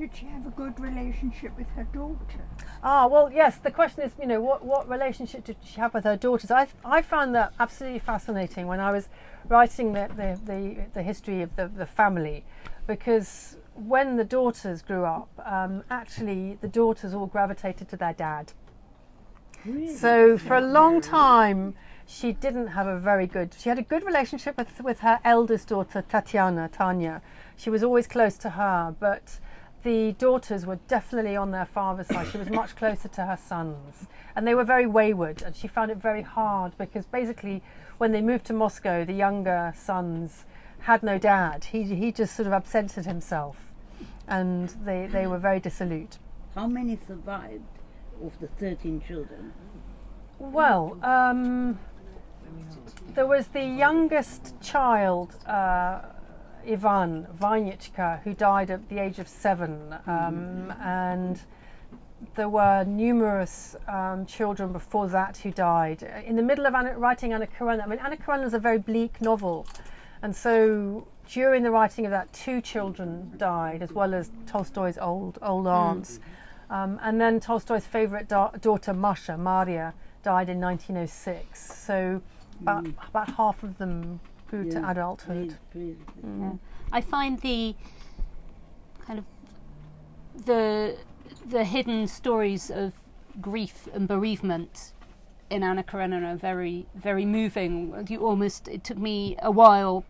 Did she have a good relationship with her daughter? Ah, well, yes. The question is, you know, what, what relationship did she have with her daughters? I, I found that absolutely fascinating when I was writing the, the, the, the history of the, the family, because when the daughters grew up, um, actually the daughters all gravitated to their dad. Really? So for a long time, she didn't have a very good. She had a good relationship with with her eldest daughter Tatiana Tanya. She was always close to her, but the daughters were definitely on their father's side. She was much closer to her sons, and they were very wayward. And she found it very hard because basically, when they moved to Moscow, the younger sons had no dad. He he just sort of absented himself, and they they were very dissolute. How many survived of the 13 children? Well, um, there was the youngest child, uh, Ivan Vanyechka, who died at the age of seven, um, and there were numerous um, children before that who died. In the middle of Anna, writing Anna Karenina, I mean, Anna Karenina is a very bleak novel, and so during the writing of that, two children died, as well as Tolstoy's old old aunts. Um, and then Tolstoy's favourite da- daughter, Masha, Maria, died in 1906. So about, about half of them grew to Yeah. adulthood. Please, please. Yeah. I find the kind of the the hidden stories of grief and bereavement in Anna Karenina very very moving. You almost it took me a while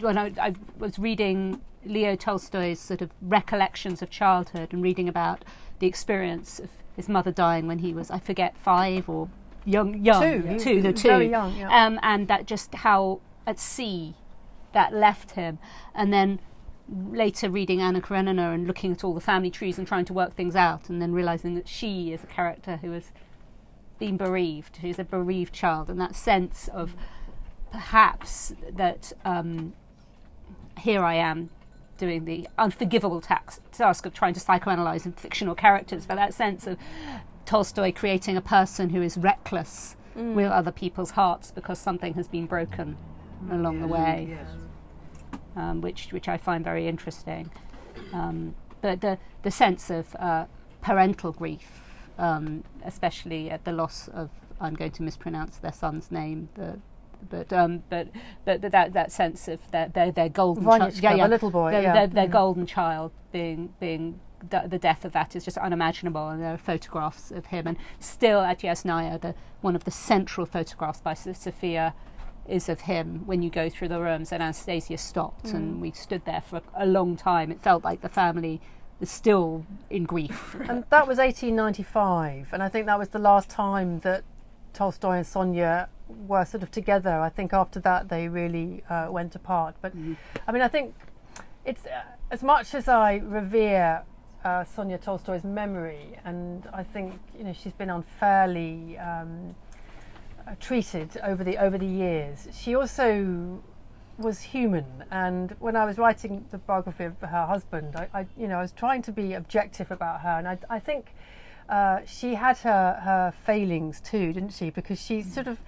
when I, I was reading Leo Tolstoy's sort of recollections of childhood and reading about the experience of his mother dying when he was I forget five or young young Two. He two was the two very young, yeah. um, and that just how at sea that left him and then later reading Anna Karenina and looking at all the family trees and trying to work things out and then realizing that she is a character who has been bereaved who's a bereaved child and that sense of perhaps that um, here I am doing the unforgivable tax, task of trying to psychoanalyze in fictional characters, but that sense of Tolstoy creating a person who is reckless with other people's hearts because something has been broken along the way, um, which which I find very interesting. Um, but the the sense of uh, parental grief, um, especially at the loss of I'm going to mispronounce their son's name, the but um, but but but that that sense of their their, their golden Vanyechka, child, the little boy, their, yeah. their, their Mm. golden child being being the, the death of that is just unimaginable, and there are photographs of him, and still at Yasnaya, the one of the central photographs by S- Sophia is of him when you go through the rooms, and Anastasia stopped, Mm. and we stood there for a, long time. It felt like the family was still in grief. And that was 1895, and I think that was the last time that Tolstoy and Sonia were sort of together. I think after that they really uh, went apart. But I mean, I think it's uh, as much as I revere uh, Sonia Tolstoy's memory, and I think you know she's been unfairly um, treated over the over the years. She also was human, and when I was writing the biography of her husband, I, I you know I was trying to be objective about her, and I, I think uh, she had her her failings too, didn't she? Because she sort of,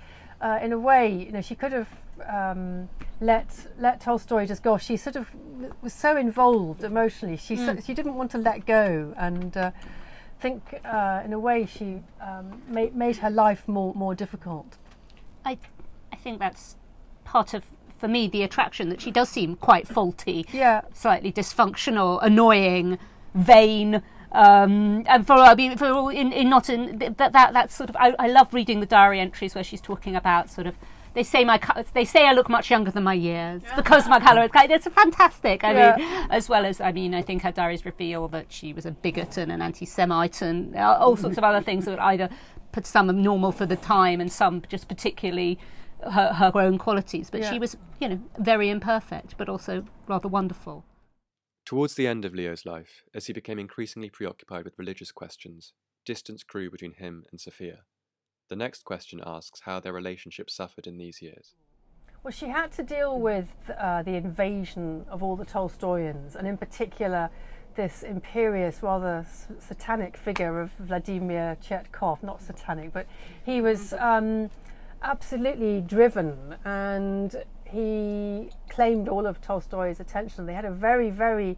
uh, in a way, you know, she could have um, let let Tolstoy just go. She sort of was so involved emotionally. She so, she didn't want to let go, and uh, think uh, in a way she um, made made her life more more difficult. I I think that's part of for me the attraction that she does seem quite faulty. Yeah. Slightly dysfunctional, annoying, vain, Um, and for I mean, for all in, in not in that that that's sort of I, I love reading the diary entries where she's talking about sort of they say my they say I look much younger than my years because my colour is kind. It's fantastic. I Yeah. mean, as well as I mean, I think her diaries reveal that she was a bigot and an anti-Semite and uh, all sorts of other things that either put some normal for the time and some just particularly her, her own qualities. But Yeah. she was, you know, very imperfect, but also rather wonderful. Towards the end of Leo's life, as he became increasingly preoccupied with religious questions, distance grew between him and Sophia. The next question asks how their relationship suffered in these years. Well, she had to deal with uh, the invasion of all the Tolstoyans, and in particular, this imperious, rather satanic figure of Vladimir Chertkov. Not satanic, but he was um, absolutely driven, and he claimed all of Tolstoy's attention. They had a very, very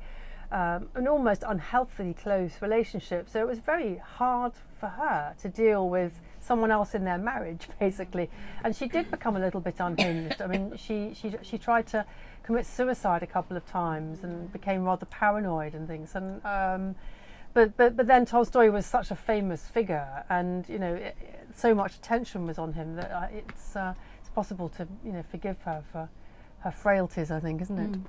um, an almost unhealthily close relationship. So it was very hard for her to deal with someone else in their marriage, basically. And she did become a little bit unhinged. I mean, she she she tried to commit suicide a couple of times and became rather paranoid and things. And um, but but but then Tolstoy was such a famous figure, and you know, it, so much attention was on him that uh, it's uh, it's possible to you know forgive her for her frailties. I think, isn't it?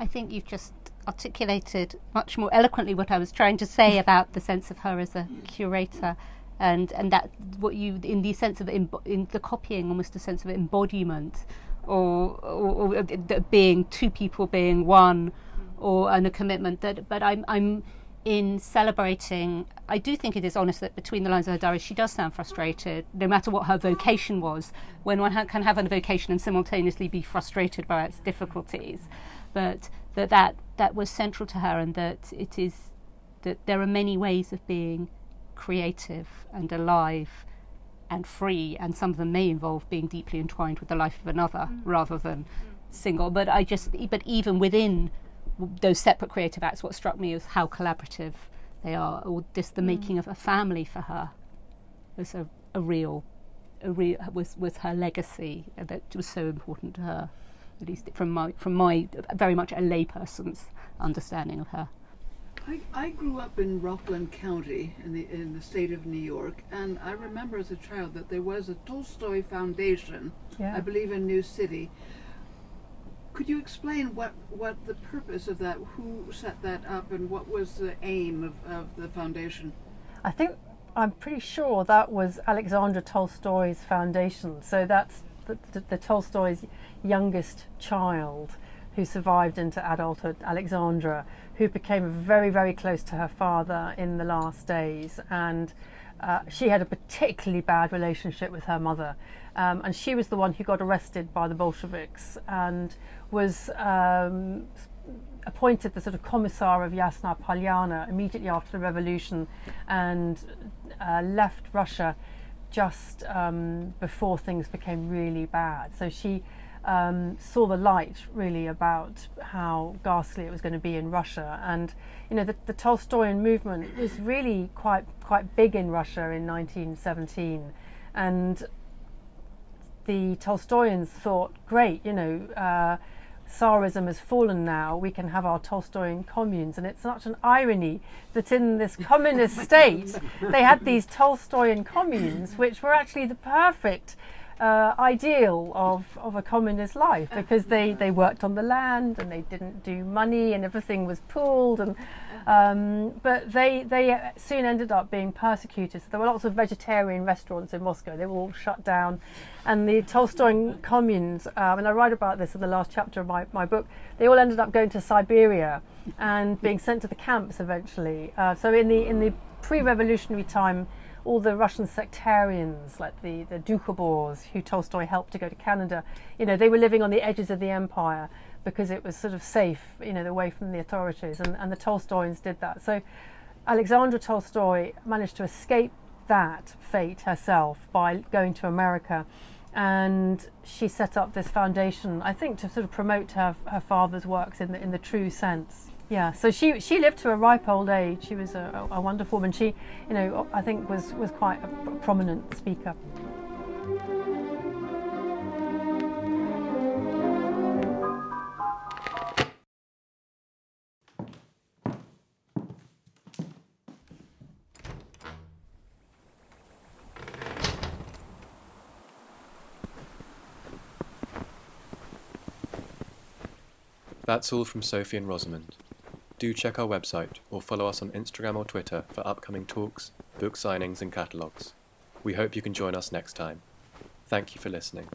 I think you've just articulated much more eloquently what I was trying to say about the sense of her as a curator, and and that what you in the sense of embo- in the copying almost a sense of embodiment, or or, or uh, being two people being one, or and a commitment that. But I'm I'm in celebrating. I do think it is honest that between the lines of her diary, she does sound frustrated, no matter what her vocation was. When one ha- can have a vocation and simultaneously be frustrated by its difficulties, but that that that was central to her, and that it is that there are many ways of being creative and alive and free, and some of them may involve being deeply entwined with the life of another mm. rather than mm. single. But I just, but even within those separate creative acts, what struck me was how collaborative they are, or just the mm. making of a family for her was a, a real, a real was was her legacy that was so important to her. At least from my from my very much a layperson's understanding of her. I, I grew up in Rockland County in the in the state of New York, and I remember as a child that there was a Tolstoy Foundation, Yeah. I believe in New City. Could you explain what, what the purpose of that, who set that up, and what was the aim of, of the foundation? I think I'm pretty sure that was Alexandra Tolstoy's foundation. So that's the, the, Tolstoy's youngest child who survived into adulthood, Alexandra, who became very, very close to her father in the last days. And uh, she had a particularly bad relationship with her mother. Um, and she was the one who got arrested by the Bolsheviks and was um, appointed the sort of commissar of Yasna Polyana immediately after the revolution and uh, left Russia just um, before things became really bad. So she um, saw the light really about how ghastly it was going to be in Russia. And you know, the, the Tolstoyan movement was really quite quite big in Russia in 1917, and the Tolstoyans thought, great, you know, uh, Tsarism has fallen now, we can have our Tolstoyan communes. And it's such an irony that in this communist state, they had these Tolstoyan communes, which were actually the perfect uh, ideal of, of a communist life because they, they worked on the land and they didn't do money and everything was pooled and um, but they they soon ended up being persecuted. So there were lots of vegetarian restaurants in Moscow. They were all shut down, and the Tolstoy communes. Um, and I write about this in the last chapter of my, my book. They all ended up going to Siberia and being sent to the camps eventually. Uh, so in the in the pre-revolutionary time, all the Russian sectarians, like the the Doukhobors, who Tolstoy helped to go to Canada, you know, they were living on the edges of the empire because it was sort of safe, you know, away from the authorities, and, and the Tolstoyans did that. So Alexandra Tolstoy managed to escape that fate herself by going to America, and she set up this foundation, I think, to sort of promote her her father's works in the in the true sense. Yeah, so she, she lived to a ripe old age. She was a, a wonderful woman. She, you know, I think was, was quite a prominent speaker. That's all from Sophie and Rosamund. Do check our website or follow us on Instagram or Twitter for upcoming talks, book signings, and catalogues. We hope you can join us next time. Thank you for listening.